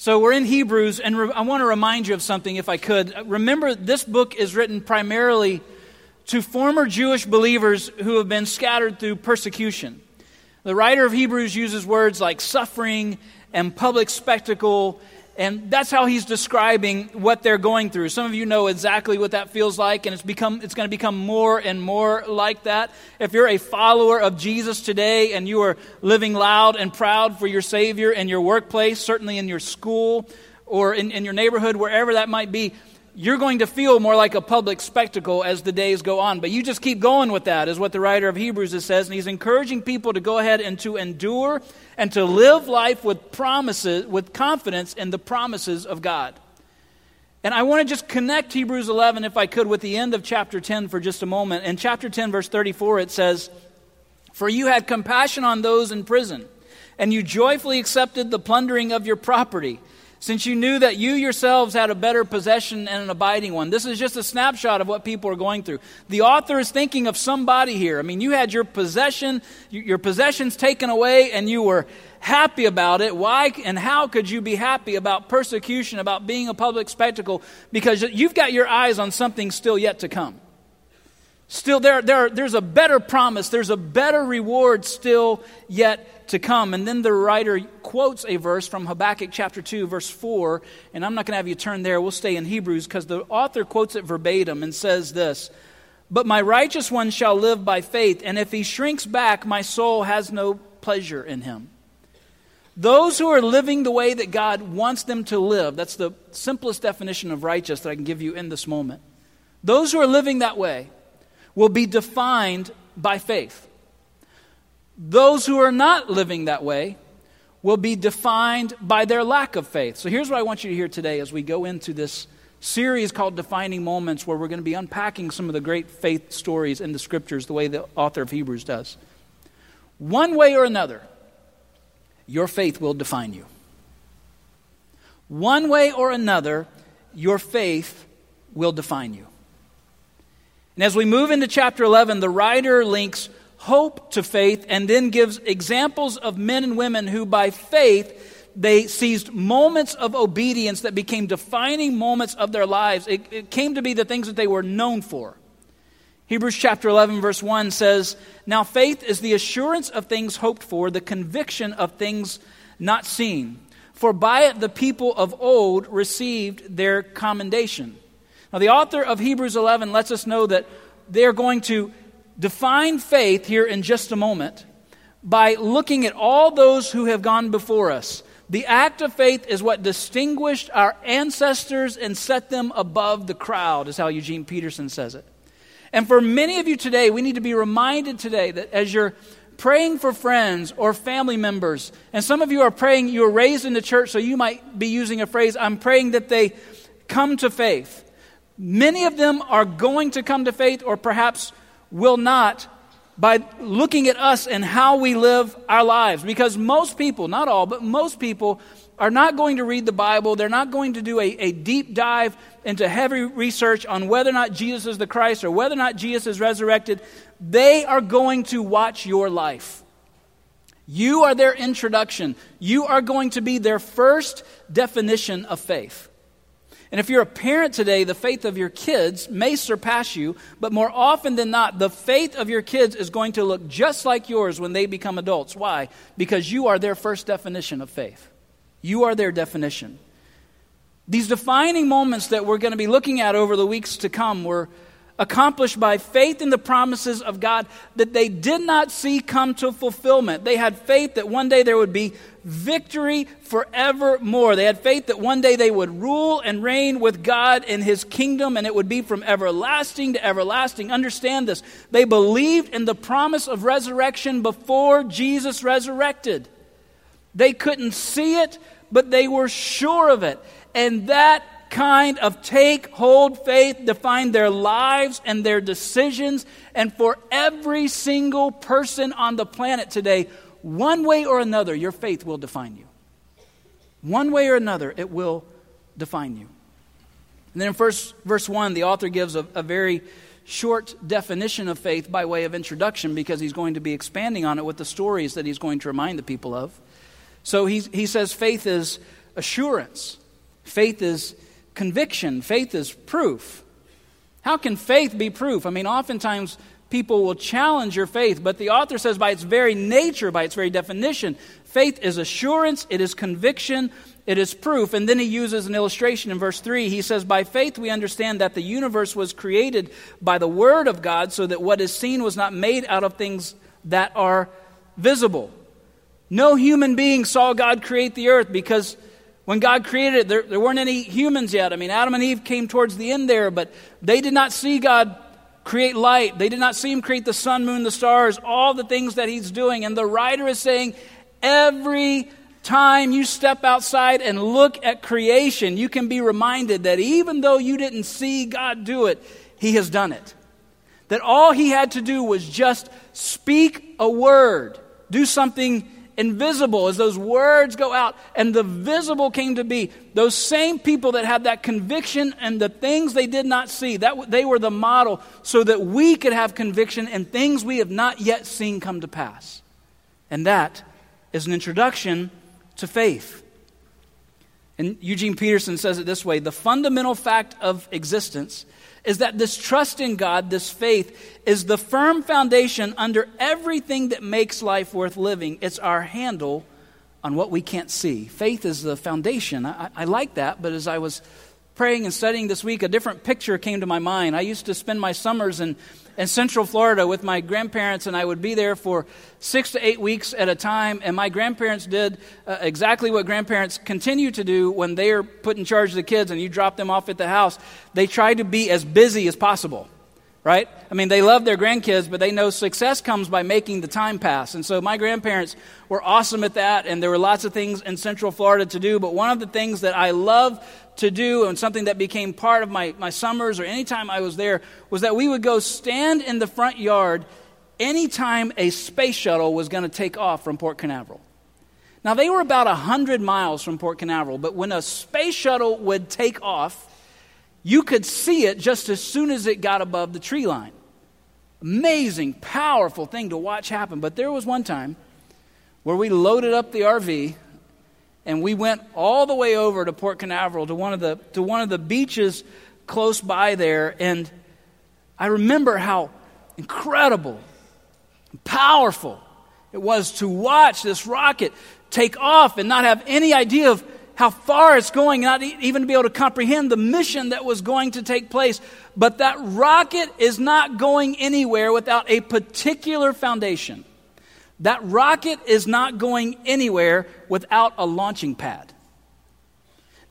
So we're in Hebrews, and re- I want to remind you of something, if I could. Remember, this book is written primarily to former Jewish believers who have been scattered through persecution. The writer of Hebrews uses words like suffering and public spectacle and that's how he's describing what they're going through. Some of you know exactly what that feels like, and it's, become, it's going to become more and more like that. If you're a follower of Jesus today and you are living loud and proud for your Savior in your workplace, certainly in your school or in, in your neighborhood, wherever that might be, you're going to feel more like a public spectacle as the days go on. But you just keep going with that, is what the writer of Hebrews says. And he's encouraging people to go ahead and to endure and to live life with promises, with confidence in the promises of God. And I want to just connect Hebrews 11, if I could, with the end of chapter 10 for just a moment. In chapter 10, verse 34, it says, For you had compassion on those in prison, and you joyfully accepted the plundering of your property since you knew that you yourselves had a better possession and an abiding one. This is just a snapshot of what people are going through. The author is thinking of somebody here. I mean, you had your possession, your possessions taken away, and you were happy about it. Why and how could you be happy about persecution, about being a public spectacle? Because you've got your eyes on something still yet to come. Still, there, there, there's a better promise, there's a better reward still yet to come. And then the writer quotes a verse from Habakkuk chapter 2, verse 4. And I'm not going to have you turn there, we'll stay in Hebrews because the author quotes it verbatim and says this But my righteous one shall live by faith, and if he shrinks back, my soul has no pleasure in him. Those who are living the way that God wants them to live, that's the simplest definition of righteous that I can give you in this moment. Those who are living that way, will be defined by faith. Those who are not living that way will be defined by their lack of faith. So here's what I want you to hear today as we go into this series called Defining Moments, where we're going to be unpacking some of the great faith stories in the scriptures the way the author of Hebrews does. One way or another, your faith will define you. One way or another, your faith will define you. And as we move into chapter 11, the writer links hope to faith and then gives examples of men and women who, by faith, they seized moments of obedience that became defining moments of their lives. It, it, came to be the things that they were known for. Hebrews chapter 11, verse 1 says, Now faith is the assurance of things hoped for, the conviction of things not seen. For by it the people of old received their commendation. Now, the author of Hebrews 11 lets us know that they're going to define faith here in just a moment by looking at all those who have gone before us. The act of faith is what distinguished our ancestors and set them above the crowd, is how Eugene Peterson says it. And for many of you today, we need to be reminded today that as you're praying for friends or family members, and some of you are praying, you were raised in the church, so you might be using a phrase, I'm praying that they come to faith. Many of them are going to come to faith or perhaps will not by looking at us and how we live our lives. Because most people, not all, but most people are not going to read the Bible. They're not going to do a, a, deep dive into heavy research on whether or not Jesus is the Christ or whether or not Jesus is resurrected. They are going to watch your life. You are their introduction. You are going to be their first definition of faith. And if you're a parent today, the faith of your kids may surpass you, but more often than not, the faith of your kids is going to look just like yours when they become adults. Why? Because you are their first definition of faith. You are their definition. These defining moments that we're going to be looking at over the weeks to come were accomplished by faith in the promises of God that they did not see come to fulfillment. They had faith that one day there would be victory forevermore. They had faith that one day they would rule and reign with God in his kingdom and it would be from everlasting to everlasting. Understand this. They believed in the promise of resurrection before Jesus resurrected. They couldn't see it, but they were sure of it. And that kind of take hold faith define their lives and their decisions. And for every single person on the planet today, one way or another, your faith will define you. One way or another, it will define you. And then in first, verse 1, the author gives a, a very short definition of faith by way of introduction because he's going to be expanding on it with the stories that he's going to remind the people of. So he, he says faith is assurance. Faith is conviction. Faith is proof. How can faith be proof? I mean, oftentimes people will challenge your faith, but the author says by its very nature, by its very definition, faith is assurance, it is conviction, it is proof. And then he uses an illustration in verse 3. He says, By faith we understand that the universe was created by the Word of God, so that what is seen was not made out of things that are visible. No human being saw God create the earth because when God created it, there, there weren't any humans yet. I mean, Adam and Eve came towards the end there, but they did not see God create light. They did not see him create the sun, moon, the stars, all the things that he's doing. And the writer is saying, every time you step outside and look at creation, you can be reminded that even though you didn't see God do it, he has done it. That all he had to do was just speak a word, do something invisible as those words go out and the visible came to be. Those same people that had that conviction and the things they did not see that they were the model so that we could have conviction and things we have not yet seen come to pass. And that is an introduction to faith. And eugene peterson says it this way the fundamental fact of existence is that this trust in God, this faith, is the firm foundation under everything that makes life worth living. It's our handle on what we can't see. Faith is the foundation. I, I like that, but as I was praying and studying this week, a different picture came to my mind. I used to spend my summers in, in Central Florida with my grandparents, and I would be there for six to eight weeks at a time. And my grandparents did uh, exactly what grandparents continue to do when they are put in charge of the kids and you drop them off at the house. They try to be as busy as possible right? I mean, they love their grandkids, but they know success comes by making the time pass. And so my grandparents were awesome at that, and there were lots of things in Central Florida to do. But one of the things that I love to do, and something that became part of my, my summers or anytime I was there, was that we would go stand in the front yard anytime a space shuttle was going to take off from Port Canaveral. Now, they were about 100 miles from Port Canaveral, but when a space shuttle would take off, you could see it just as soon as it got above the tree line. Amazing, powerful thing to watch happen. But there was one time where we loaded up the RV and we went all the way over to Port Canaveral to one of the, to one of the beaches close by there. And I remember how incredible, powerful it was to watch this rocket take off and not have any idea of how far it's going, not even to be able to comprehend the mission that was going to take place. But that rocket is not going anywhere without a particular foundation. That rocket is not going anywhere without a launching pad.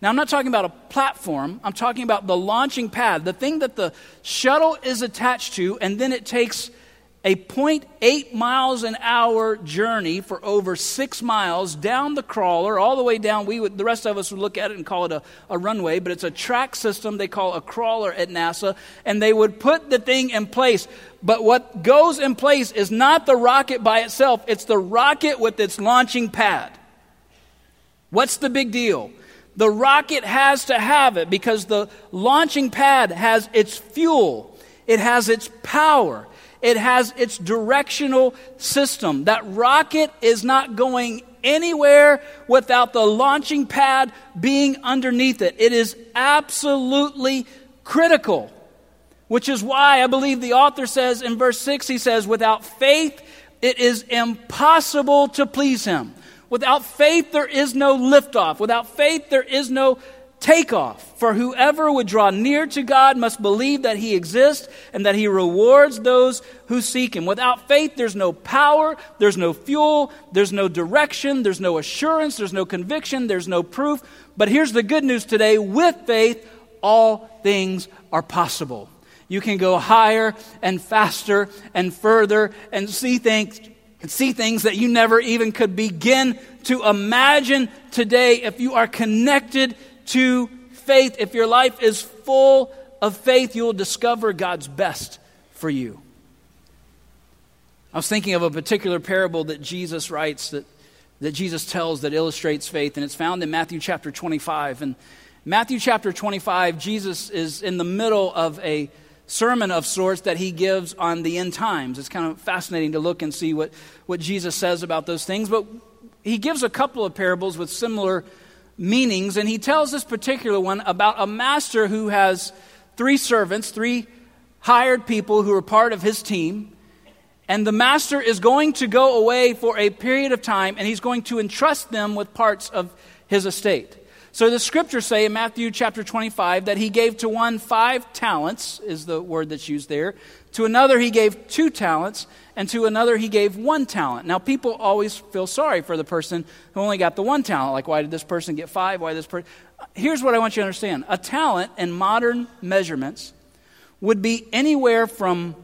Now, I'm not talking about a platform, I'm talking about the launching pad, the thing that the shuttle is attached to, and then it takes a 0.8 miles an hour journey for over six miles down the crawler, all the way down. We would, the rest of us would look at it and call it a, a runway, but it's a track system they call a crawler at NASA, and they would put the thing in place. But what goes in place is not the rocket by itself, it's the rocket with its launching pad. What's the big deal? The rocket has to have it because the launching pad has its fuel, it has its power, it has its directional system. That rocket is not going anywhere without the launching pad being underneath it. It is absolutely critical, which is why I believe the author says in verse 6, he says, without faith, it is impossible to please him. Without faith, there is no liftoff. Without faith, there is no takeoff. For whoever would draw near to God must believe that He exists and that He rewards those who seek Him. Without faith, there's no power, there's no fuel, there's no direction, there's no assurance, there's no conviction, there's no proof. But here's the good news today with faith, all things are possible. You can go higher and faster and further and see things see things that you never even could begin to imagine today if you are connected to faith. If your life is full of faith, you will discover God's best for you. I was thinking of a particular parable that Jesus writes, that, that Jesus tells, that illustrates faith, and it's found in Matthew chapter 25. And Matthew chapter 25, Jesus is in the middle of a sermon of sorts that he gives on the end times. It's kind of fascinating to look and see what, what Jesus says about those things. But he gives a couple of parables with similar meanings, and he tells this particular one about a master who has three servants, three hired people who are part of his team. And the master is going to go away for a period of time, and he's going to entrust them with parts of his estate. So the scriptures say in Matthew chapter 25 that he gave to one five talents, is the word that's used there. To another he gave two talents, and to another he gave one talent. Now people always feel sorry for the person who only got the one talent. Like, why did this person get five? Why this person? Here's what I want you to understand a talent in modern measurements would be anywhere from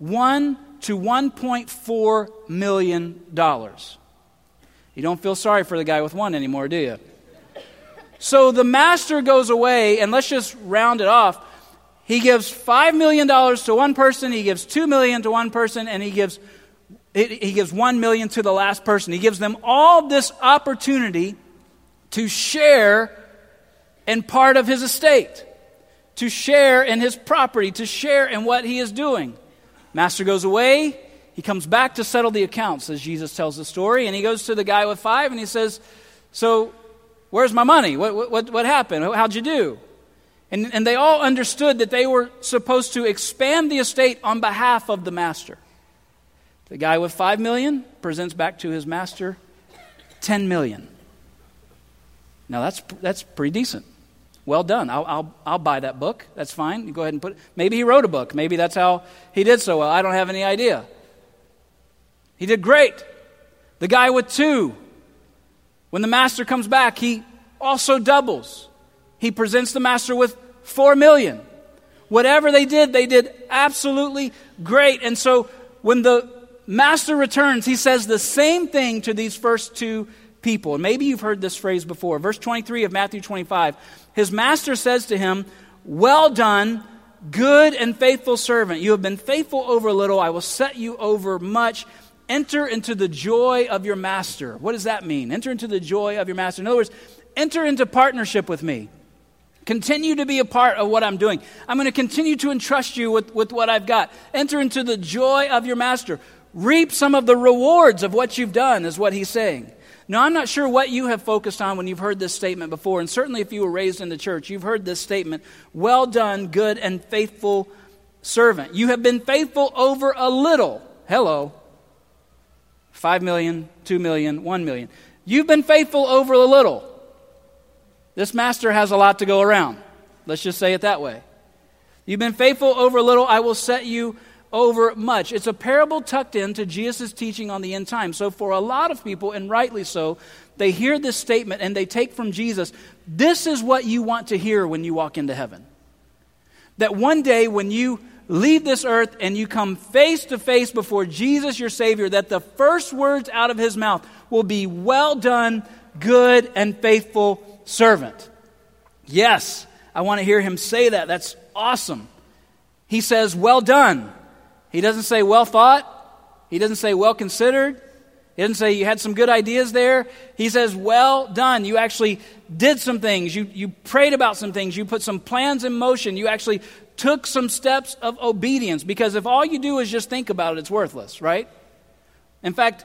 one to $1.4 million. You don't feel sorry for the guy with one anymore, do you? So the master goes away, and let's just round it off. He gives $5 million to one person, he gives 2 million to one person, and he gives, he gives 1 million to the last person. He gives them all this opportunity to share in part of his estate, to share in his property, to share in what he is doing. Master goes away. He comes back to settle the accounts, as Jesus tells the story. And he goes to the guy with five and he says, So, where's my money? What, what, what happened? How'd you do? And, and they all understood that they were supposed to expand the estate on behalf of the master. The guy with five million presents back to his master 10 million. Now, that's, that's pretty decent. Well done. I'll, I'll, I'll buy that book. That's fine. You go ahead and put it. Maybe he wrote a book. Maybe that's how he did so well. I don't have any idea. He did great. The guy with two, when the master comes back, he also doubles. He presents the master with four million. Whatever they did, they did absolutely great. And so when the master returns, he says the same thing to these first two people. And maybe you've heard this phrase before. Verse 23 of Matthew 25. His master says to him, Well done, good and faithful servant. You have been faithful over a little, I will set you over much. Enter into the joy of your master. What does that mean? Enter into the joy of your master. In other words, enter into partnership with me. Continue to be a part of what I'm doing. I'm going to continue to entrust you with, with what I've got. Enter into the joy of your master. Reap some of the rewards of what you've done, is what he's saying. Now, I'm not sure what you have focused on when you've heard this statement before, and certainly if you were raised in the church, you've heard this statement Well done, good and faithful servant. You have been faithful over a little. Hello. Five million, two million, one million. You've been faithful over a little. This master has a lot to go around. Let's just say it that way. You've been faithful over a little, I will set you over much. It's a parable tucked into Jesus' teaching on the end time. So, for a lot of people, and rightly so, they hear this statement and they take from Jesus, this is what you want to hear when you walk into heaven. That one day when you leave this earth and you come face to face before Jesus, your Savior, that the first words out of his mouth will be, Well done, good and faithful servant. Yes, I want to hear him say that. That's awesome. He says, Well done. He doesn't say well thought. He doesn't say well considered. He doesn't say you had some good ideas there. He says, well done. You actually did some things. You, you prayed about some things. You put some plans in motion. You actually took some steps of obedience. Because if all you do is just think about it, it's worthless, right? In fact,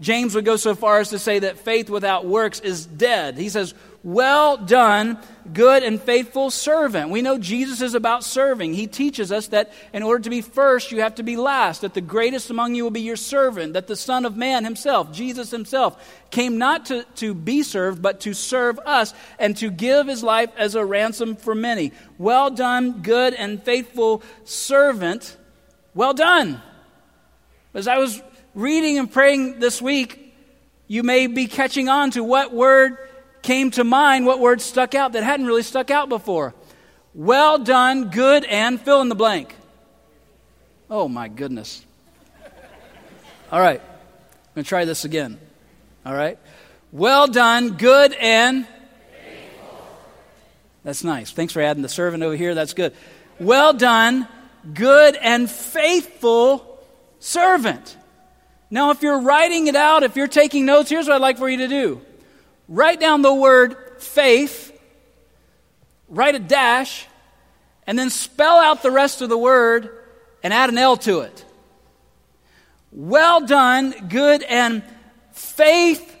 James would go so far as to say that faith without works is dead. He says, well done, good and faithful servant. We know Jesus is about serving. He teaches us that in order to be first, you have to be last, that the greatest among you will be your servant, that the Son of Man himself, Jesus himself, came not to, to be served, but to serve us and to give his life as a ransom for many. Well done, good and faithful servant. Well done. As I was reading and praying this week, you may be catching on to what word came to mind, what word stuck out that hadn't really stuck out before. Well done, good, and fill in the blank. Oh my goodness. All right, I'm going to try this again. All right. Well done, good, and. That's nice. Thanks for adding the servant over here. That's good. Well done, good and faithful servant. Now, if you're writing it out, if you're taking notes, here's what I'd like for you to do write down the word faith, write a dash, and then spell out the rest of the word and add an L to it. Well done, good and faithful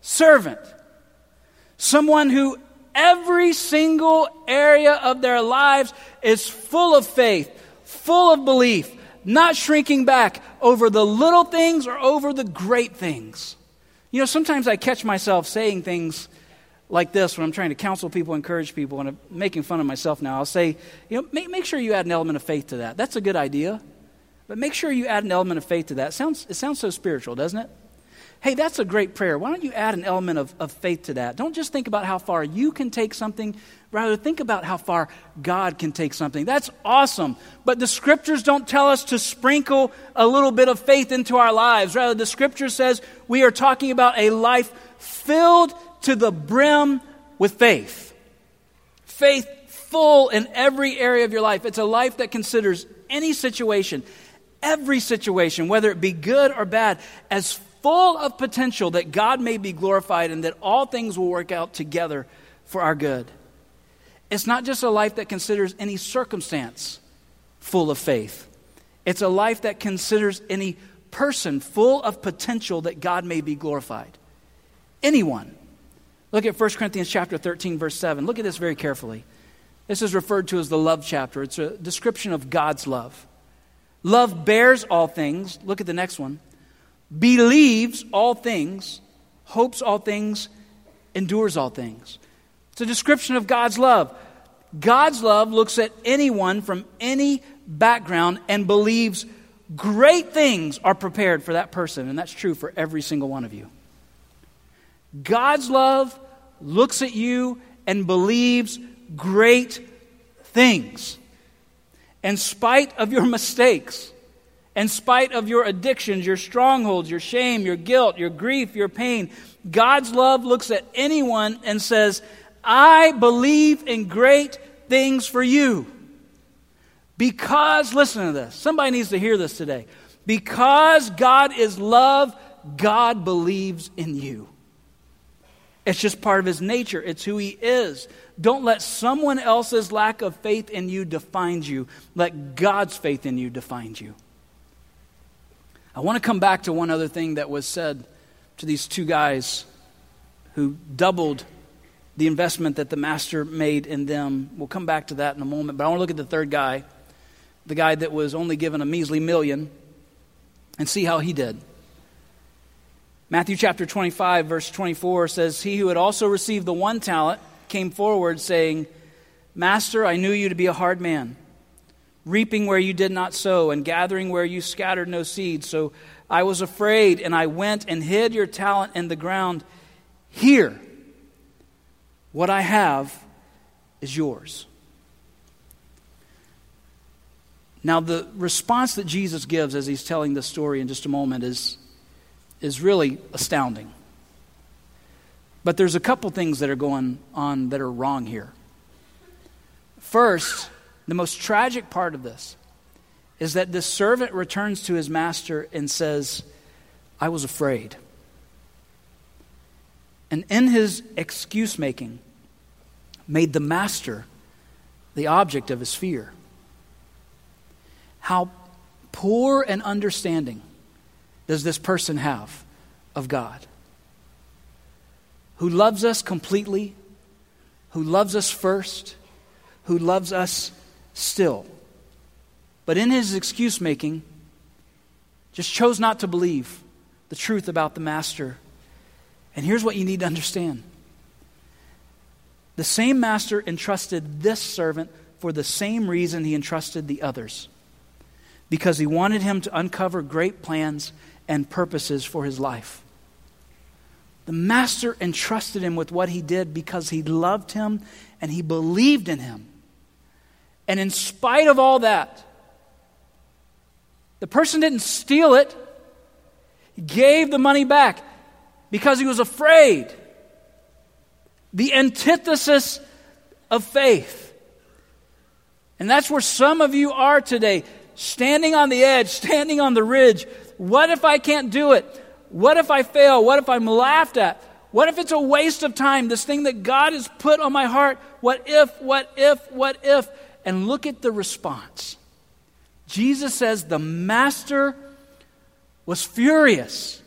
servant. Someone who every single area of their lives is full of faith, full of belief, not shrinking back over the little things or over the great things. You know, sometimes I catch myself saying things like this when I'm trying to counsel people, encourage people, and I'm making fun of myself now. I'll say, you know, make, make sure you add an element of faith to that. That's a good idea. But make sure you add an element of faith to that. It sounds, it sounds so spiritual, doesn't it? Hey, that's a great prayer. Why don't you add an element of, of faith to that? Don't just think about how far you can take something, rather, think about how far God can take something. That's awesome. But the scriptures don't tell us to sprinkle a little bit of faith into our lives. Rather, the scripture says we are talking about a life filled to the brim with faith. Faith full in every area of your life. It's a life that considers any situation, every situation, whether it be good or bad, as full of potential that God may be glorified and that all things will work out together for our good. It's not just a life that considers any circumstance full of faith, it's a life that considers any person full of potential that God may be glorified. Anyone. Look at 1 Corinthians chapter 13 verse 7. Look at this very carefully. This is referred to as the love chapter. It's a description of God's love. Love bears all things. Look at the next one believes all things, hopes all things, endures all things. It's a description of God's love. God's love looks at anyone from any background and believes great things are prepared for that person, and that's true for every single one of you. God's love looks at you and believes great things. In spite of your mistakes, in spite of your addictions, your strongholds, your shame, your guilt, your grief, your pain, God's love looks at anyone and says, I believe in great things for you. Because, listen to this, somebody needs to hear this today. Because God is love, God believes in you. It's just part of his nature, it's who he is. Don't let someone else's lack of faith in you define you. Let God's faith in you define you. I want to come back to one other thing that was said to these two guys who doubled the investment that the master made in them. We'll come back to that in a moment, but I want to look at the third guy, the guy that was only given a measly million, and see how he did. Matthew chapter 25, verse 24 says, He who had also received the one talent came forward, saying, Master, I knew you to be a hard man reaping where you did not sow, and gathering where you scattered no seed. So I was afraid, and I went and hid your talent in the ground. Here, what I have is yours. Now, the response that Jesus gives as he's telling this story in just a moment is, is really astounding. But there's a couple things that are going on that are wrong here. First, the most tragic part of this is that this servant returns to his master and says, I was afraid. And in his excuse making, made the master the object of his fear. How poor an understanding does this person have of God? Who loves us completely, who loves us first, who loves us still. But in his excuse making, just chose not to believe the truth about the master. And here's what you need to understand the same master entrusted this servant for the same reason he entrusted the others because he wanted him to uncover great plans and purposes for his life. The master entrusted him with what he did because he loved him and he believed in him. And in spite of all that, the person didn't steal it. He gave the money back because he was afraid. The antithesis of faith. And that's where some of you are today, standing on the edge, standing on the ridge. What if I can't do it? What if I fail? What if I'm laughed at? What if it's a waste of time? This thing that God has put on my heart. What if, what if, what if? And look at the response. Jesus says the master was furious.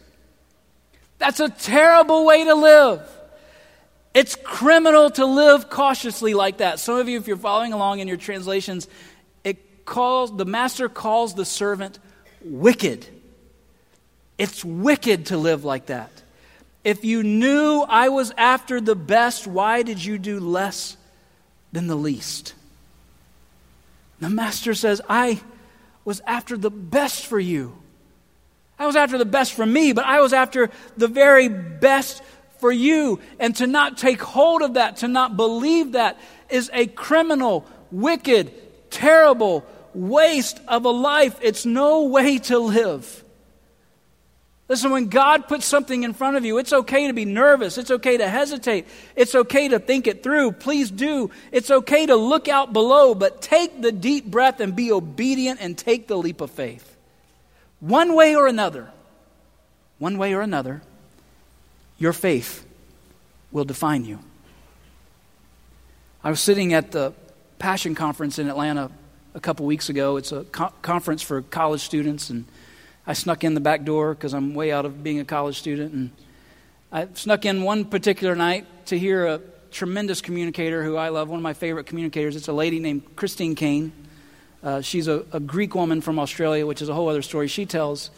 That's a terrible way to live. It's criminal to live cautiously like that. Some of you, if you're following along in your translations, it calls the master calls the servant wicked. It's wicked to live like that. If you knew I was after the best, why did you do less than the least? The master says, I was after the best for you. I was after the best for me, but I was after the very best for you. And to not take hold of that, to not believe that, is a criminal, wicked, terrible waste of a life. It's no way to live. Listen, when God puts something in front of you, it's okay to be nervous. It's okay to hesitate. It's okay to think it through. Please do. It's okay to look out below, but take the deep breath and be obedient and take the leap of faith. One way or another, one way or another, your faith will define you. I was sitting at the Passion Conference in Atlanta a couple weeks ago. It's a co- conference for college students, and I snuck in the back door because I'm way out of being a college student. And I snuck in one particular night to hear a tremendous communicator who I love, one of my favorite communicators. It's a lady named Christine Caine. Uh, she's a, a Greek woman from Australia, which is a whole other story she tells.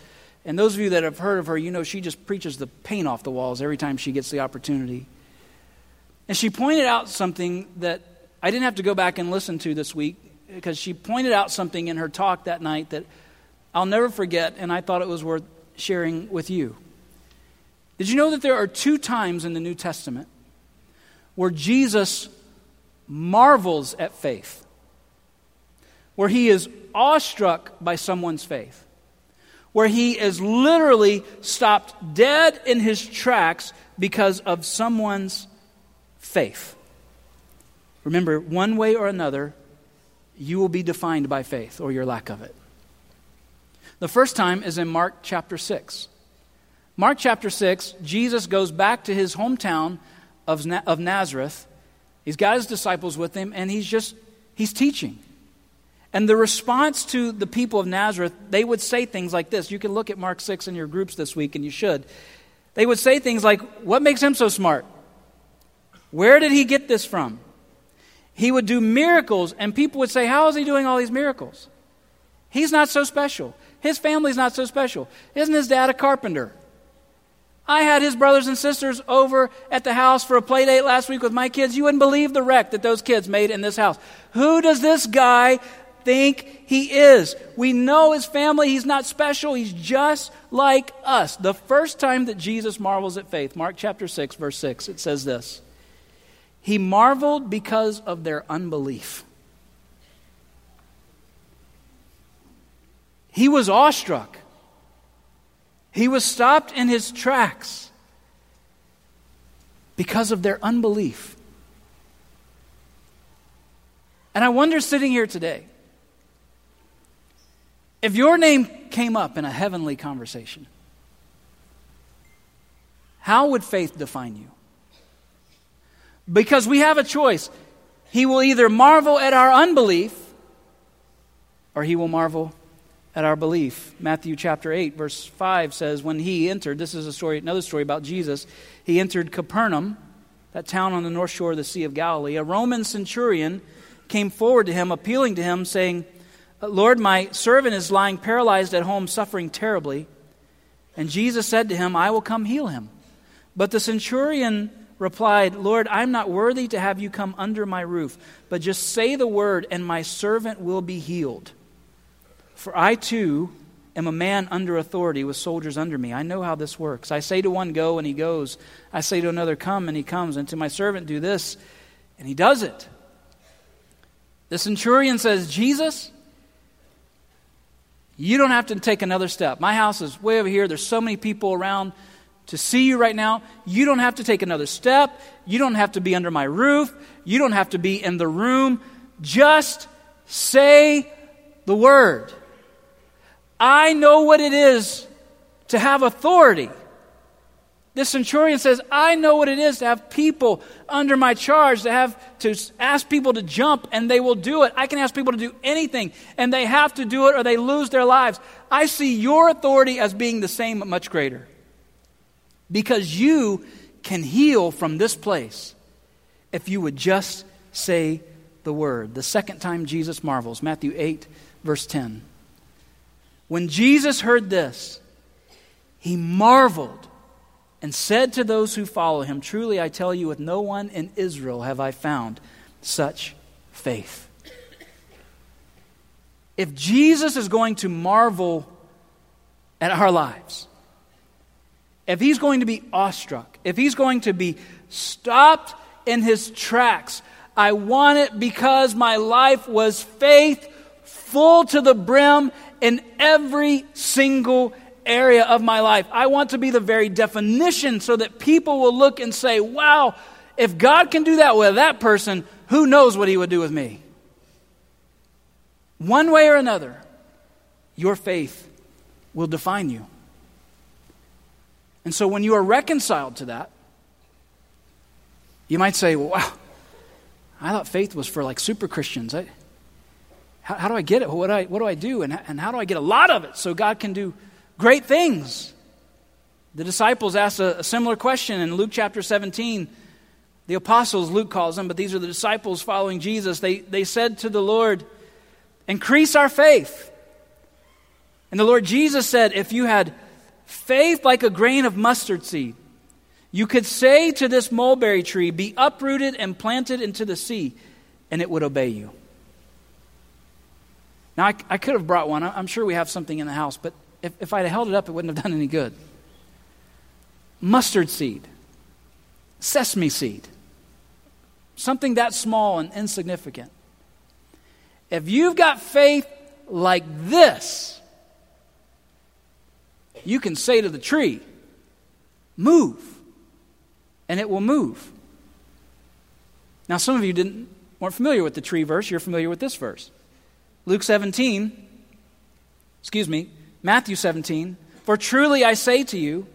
And those of you that have heard of her, you know she just preaches the paint off the walls every time she gets the opportunity. And she pointed out something that I didn't have to go back and listen to this week because she pointed out something in her talk that night that I'll never forget, and I thought it was worth sharing with you. Did you know that there are two times in the New Testament where Jesus marvels at faith? Where he is awestruck by someone's faith? Where he is literally stopped dead in his tracks because of someone's faith? Remember, one way or another, you will be defined by faith or your lack of it. The first time is in Mark chapter 6. Mark chapter 6, Jesus goes back to his hometown of, of Nazareth. He's got his disciples with him, and he's just, he's teaching. And the response to the people of Nazareth, they would say things like this. You can look at Mark 6 in your groups this week, and you should. They would say things like, What makes him so smart? Where did he get this from? He would do miracles, and people would say, How is he doing all these miracles? He's not so special. His family's not so special. Isn't his dad a carpenter? I had his brothers and sisters over at the house for a play date last week with my kids. You wouldn't believe the wreck that those kids made in this house. Who does this guy think he is? We know his family. He's not special. He's just like us. The first time that Jesus marvels at faith, Mark chapter 6, verse 6, it says this He marveled because of their unbelief. He was awestruck. He was stopped in his tracks because of their unbelief. And I wonder, sitting here today, if your name came up in a heavenly conversation, how would faith define you? Because we have a choice. He will either marvel at our unbelief or he will marvel at our belief. Matthew chapter 8, verse 5 says, When he entered, this is a story, another story about Jesus, he entered Capernaum, that town on the north shore of the Sea of Galilee. A Roman centurion came forward to him, appealing to him, saying, Lord, my servant is lying paralyzed at home, suffering terribly. And Jesus said to him, I will come heal him. But the centurion replied, Lord, I'm not worthy to have you come under my roof, but just say the word, and my servant will be healed. For I too am a man under authority with soldiers under me. I know how this works. I say to one, Go, and he goes. I say to another, Come, and he comes. And to my servant, Do this, and he does it. The centurion says, Jesus, you don't have to take another step. My house is way over here. There's so many people around to see you right now. You don't have to take another step. You don't have to be under my roof. You don't have to be in the room. Just say the word. I know what it is to have authority. This centurion says, I know what it is to have people under my charge, to have to ask people to jump and they will do it. I can ask people to do anything and they have to do it or they lose their lives. I see your authority as being the same but much greater. because you can heal from this place if you would just say the word. The second time Jesus marvels, Matthew 8, verse 10. When Jesus heard this, he marveled and said to those who follow him, Truly I tell you, with no one in Israel have I found such faith. If Jesus is going to marvel at our lives, if he's going to be awestruck, if he's going to be stopped in his tracks, I want it because my life was faith full to the brim in every single area of my life. I want to be the very definition so that people will look and say, wow, if God can do that with that person, who knows what he would do with me? One way or another, your faith will define you. And so when you are reconciled to that, you might say, well, wow, I thought faith was for like super Christians. I, how, how, do I get it? What do I, what do, I do? And, and how do I get a lot of it so God can do great things? The disciples asked a, a similar question in Luke chapter 17. The apostles, Luke calls them, but these are the disciples following Jesus. They, they said to the Lord, Increase our faith. And the Lord Jesus said, If you had faith like a grain of mustard seed, you could say to this mulberry tree, Be uprooted and planted into the sea, and it would obey you. Now, I, I could have brought one. I'm sure we have something in the house, but if, if I'd held it up, it wouldn't have done any good. Mustard seed, sesame seed, something that small and insignificant. If you've got faith like this, you can say to the tree, Move and it will move. Now, some of you didn't, weren't familiar with the tree verse. You're familiar with this verse. Luke 17, excuse me, Matthew 17. For truly I say to you,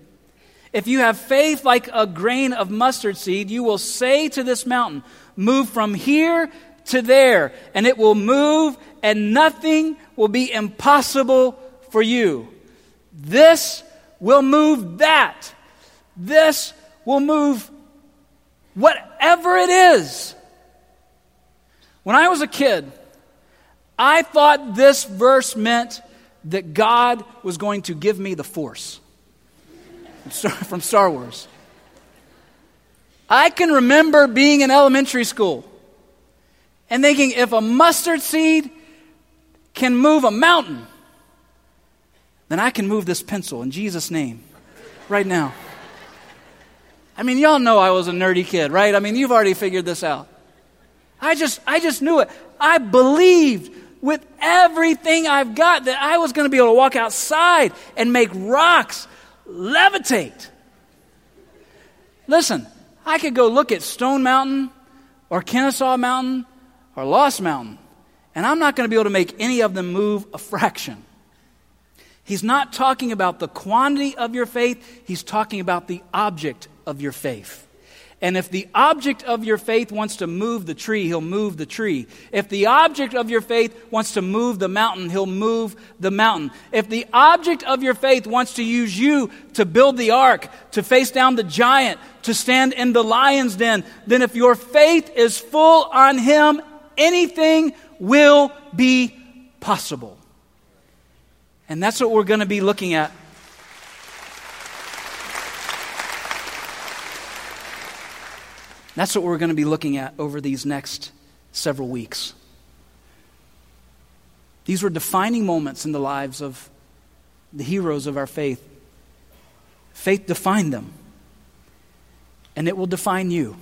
if you have faith like a grain of mustard seed, you will say to this mountain, Move from here to there, and it will move, and nothing will be impossible for you. This will move that. This will move whatever it is. When I was a kid, I thought this verse meant that God was going to give me the force from Star Wars. I can remember being in elementary school and thinking if a mustard seed can move a mountain, then I can move this pencil in Jesus' name right now. I mean, y'all know I was a nerdy kid, right? I mean, you've already figured this out. I just, I just knew it. I believed with everything I've got that I was going to be able to walk outside and make rocks levitate. Listen, I could go look at Stone Mountain or Kennesaw Mountain or Lost Mountain, and I'm not going to be able to make any of them move a fraction. He's not talking about the quantity of your faith, he's talking about the object of your faith. And if the object of your faith wants to move the tree, he'll move the tree. If the object of your faith wants to move the mountain, he'll move the mountain. If the object of your faith wants to use you to build the ark, to face down the giant, to stand in the lion's den, then if your faith is full on him, anything will be possible. And that's what we're going to be looking at That's what we're going to be looking at over these next several weeks. These were defining moments in the lives of the heroes of our faith. Faith defined them, and it will define you.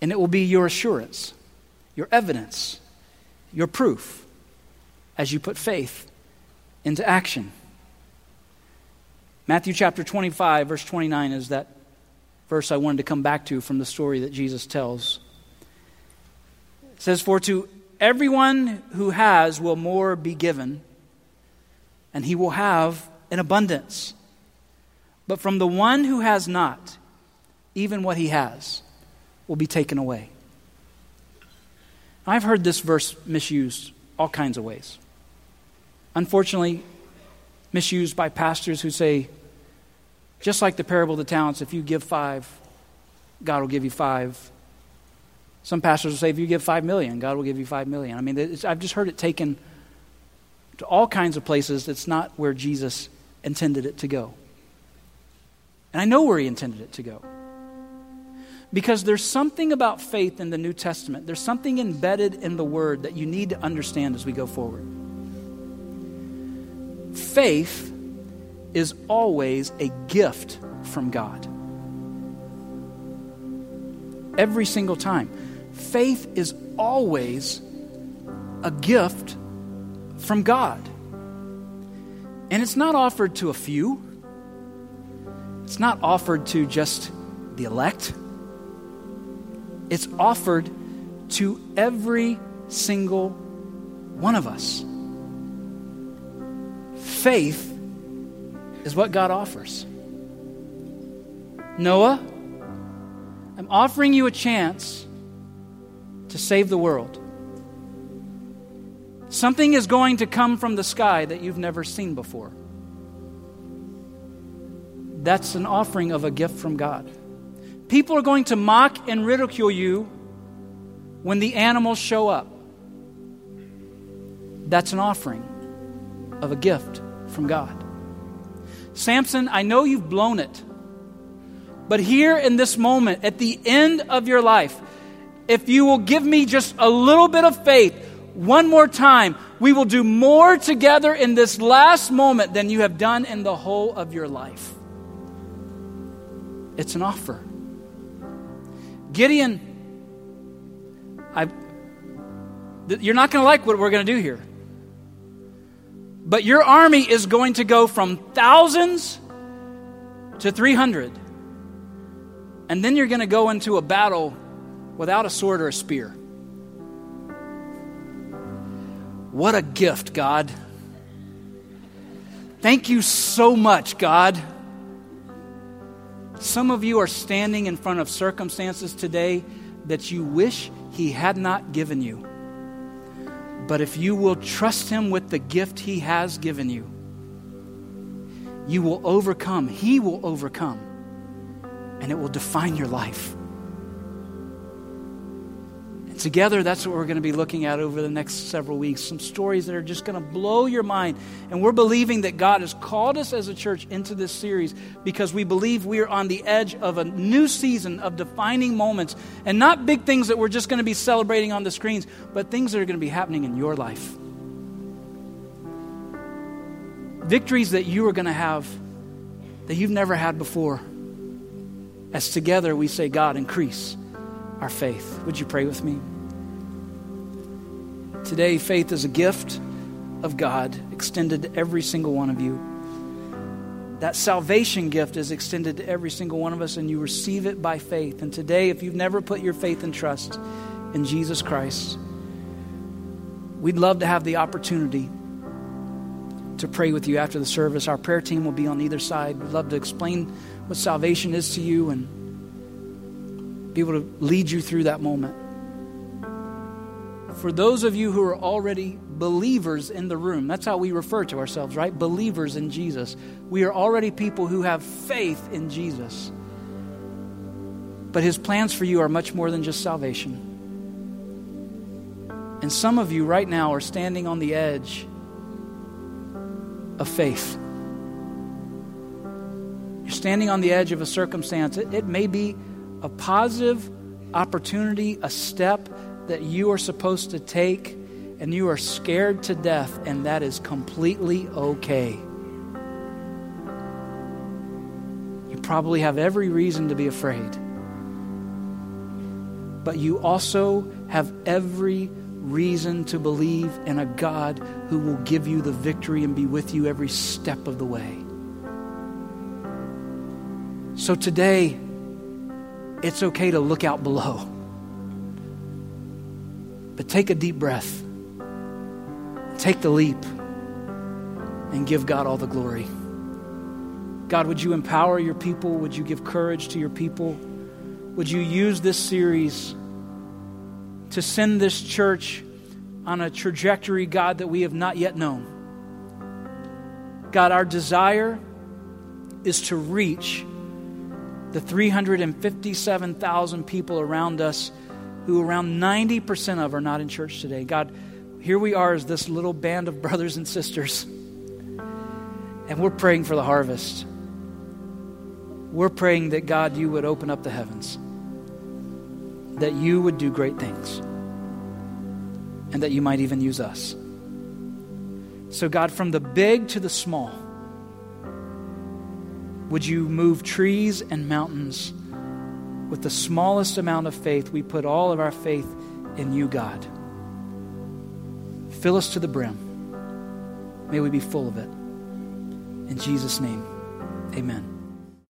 And it will be your assurance, your evidence, your proof as you put faith into action. Matthew chapter 25, verse 29 is that verse I wanted to come back to from the story that Jesus tells. It says, For to everyone who has will more be given, and he will have an abundance. But from the one who has not, even what he has will be taken away. I've heard this verse misused all kinds of ways. Unfortunately, misused by pastors who say, Just like the parable of the talents, if you give five, God will give you five. Some pastors will say, if you give five million, God will give you five million. I mean, I've just heard it taken to all kinds of places that's not where Jesus intended it to go. And I know where he intended it to go. Because there's something about faith in the New Testament, there's something embedded in the Word that you need to understand as we go forward. Faith is always a gift from God. Every single time. Faith is always a gift from God. And it's not offered to a few, it's not offered to just the elect. It's offered to every single one of us. Faith is what God offers. Noah, I'm offering you a chance to save the world. Something is going to come from the sky that you've never seen before. That's an offering of a gift from God. People are going to mock and ridicule you when the animals show up. That's an offering of a gift from God. Samson, I know you've blown it, but here in this moment, at the end of your life, if you will give me just a little bit of faith, one more time, we will do more together in this last moment than you have done in the whole of your life. It's an offer. Gideon, I, you're not going to like what we're going to do here. But your army is going to go from thousands to 300. And then you're going to go into a battle without a sword or a spear. What a gift, God. Thank you so much, God. Some of you are standing in front of circumstances today that you wish He had not given you. But if you will trust Him with the gift He has given you, you will overcome. He will overcome. And it will define your life. Together, that's what we're going to be looking at over the next several weeks. Some stories that are just going to blow your mind. And we're believing that God has called us as a church into this series because we believe we are on the edge of a new season of defining moments. And not big things that we're just going to be celebrating on the screens, but things that are going to be happening in your life. Victories that you are going to have that you've never had before. As together we say, God, increase our faith. Would you pray with me? Today, faith is a gift of God extended to every single one of you. That salvation gift is extended to every single one of us, and you receive it by faith. And today, if you've never put your faith and trust in Jesus Christ, we'd love to have the opportunity to pray with you after the service. Our prayer team will be on either side. We'd love to explain what salvation is to you and be able to lead you through that moment. For those of you who are already believers in the room, that's how we refer to ourselves, right? Believers in Jesus. We are already people who have faith in Jesus. But his plans for you are much more than just salvation. And some of you right now are standing on the edge of faith. You're standing on the edge of a circumstance. It, it may be a positive opportunity, a step that you are supposed to take, and you are scared to death, and that is completely okay. You probably have every reason to be afraid. But you also have every reason to believe in a God who will give you the victory and be with you every step of the way. So today, it's okay to look out below. But take a deep breath, take the leap, and give God all the glory. God, would you empower your people? Would you give courage to your people? Would you use this series to send this church on a trajectory, God, that we have not yet known? God, our desire is to reach the 357,000 people around us who around 90% of are not in church today. God, here we are as this little band of brothers and sisters, and we're praying for the harvest. We're praying that God, you would open up the heavens, that you would do great things, and that you might even use us. So, God, from the big to the small, would you move trees and mountains with the smallest amount of faith? We put all of our faith in you, God. Fill us to the brim. May we be full of it. In Jesus' name, amen.